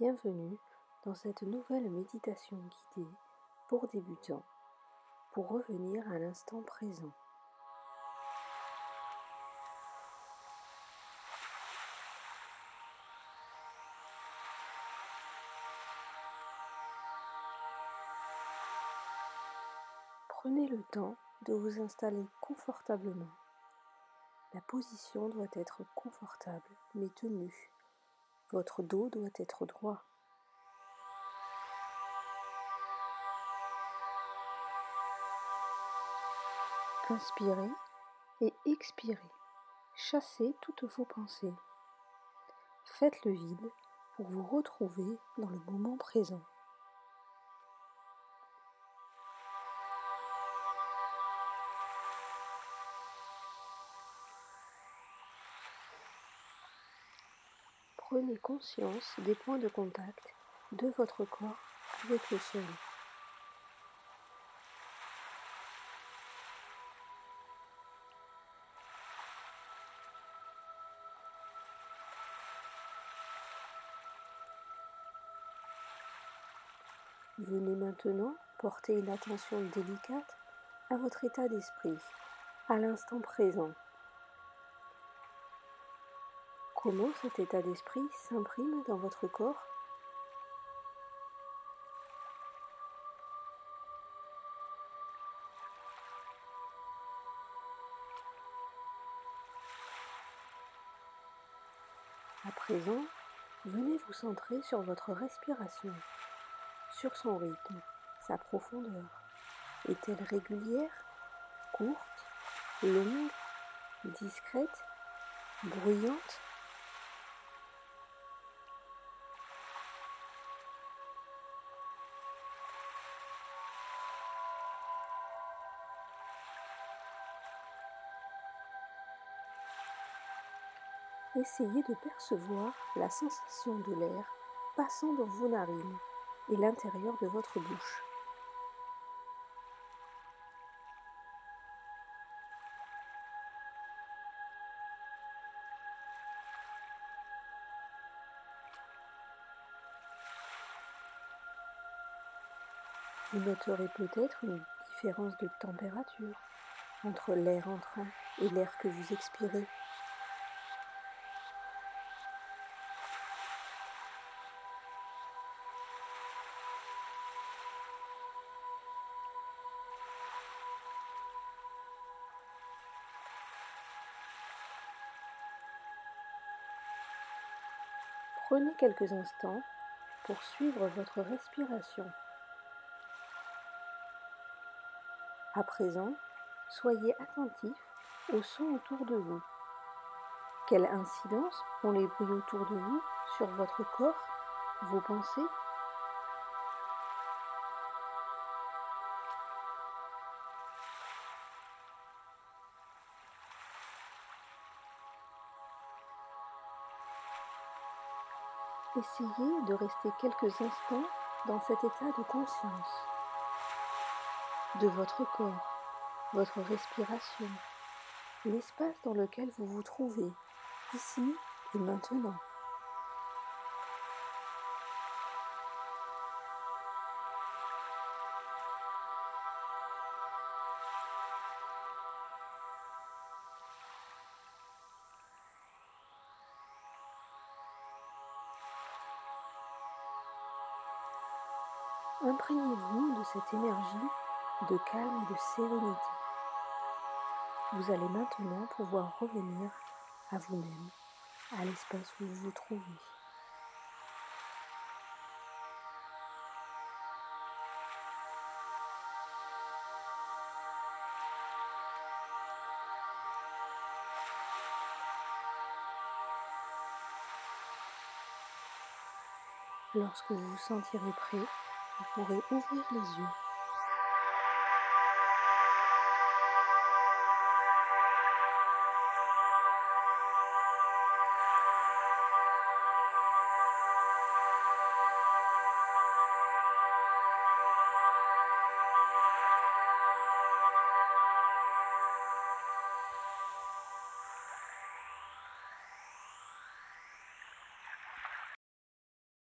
Bienvenue dans cette nouvelle méditation guidée pour débutants pour revenir à l'instant présent. Prenez le temps de vous installer confortablement. La position doit être confortable mais tenue. Votre dos doit être droit. Inspirez et expirez. Chassez toutes vos pensées. Faites le vide pour vous retrouver dans le moment présent. Prenez conscience des points de contact de votre corps avec le sol. Venez maintenant porter une attention délicate à votre état d'esprit, à l'instant présent. Comment cet état d'esprit s'imprime dans votre corps? À présent, venez vous centrer sur votre respiration sur son rythme, sa profondeur. Est-elle régulière, courte, longue, discrète, bruyante? Essayez de percevoir la sensation de l'air passant dans vos narines et l'intérieur de votre bouche. Vous noterez peut-être une différence de température entre l'air entrant et l'air que vous expirez. Prenez quelques instants pour suivre votre respiration. À présent, soyez attentif aux sons autour de vous. Quelle incidence ont les bruits autour de vous sur votre corps, vos pensées Essayez de rester quelques instants dans cet état de conscience de votre corps, votre respiration, l'espace dans lequel vous vous trouvez, ici et maintenant. Imprégnez-vous de cette énergie de calme et de sérénité. Vous allez maintenant pouvoir revenir à vous-même, à l'espace où vous vous trouvez. Lorsque vous vous sentirez prêt, vous pourrez ouvrir les yeux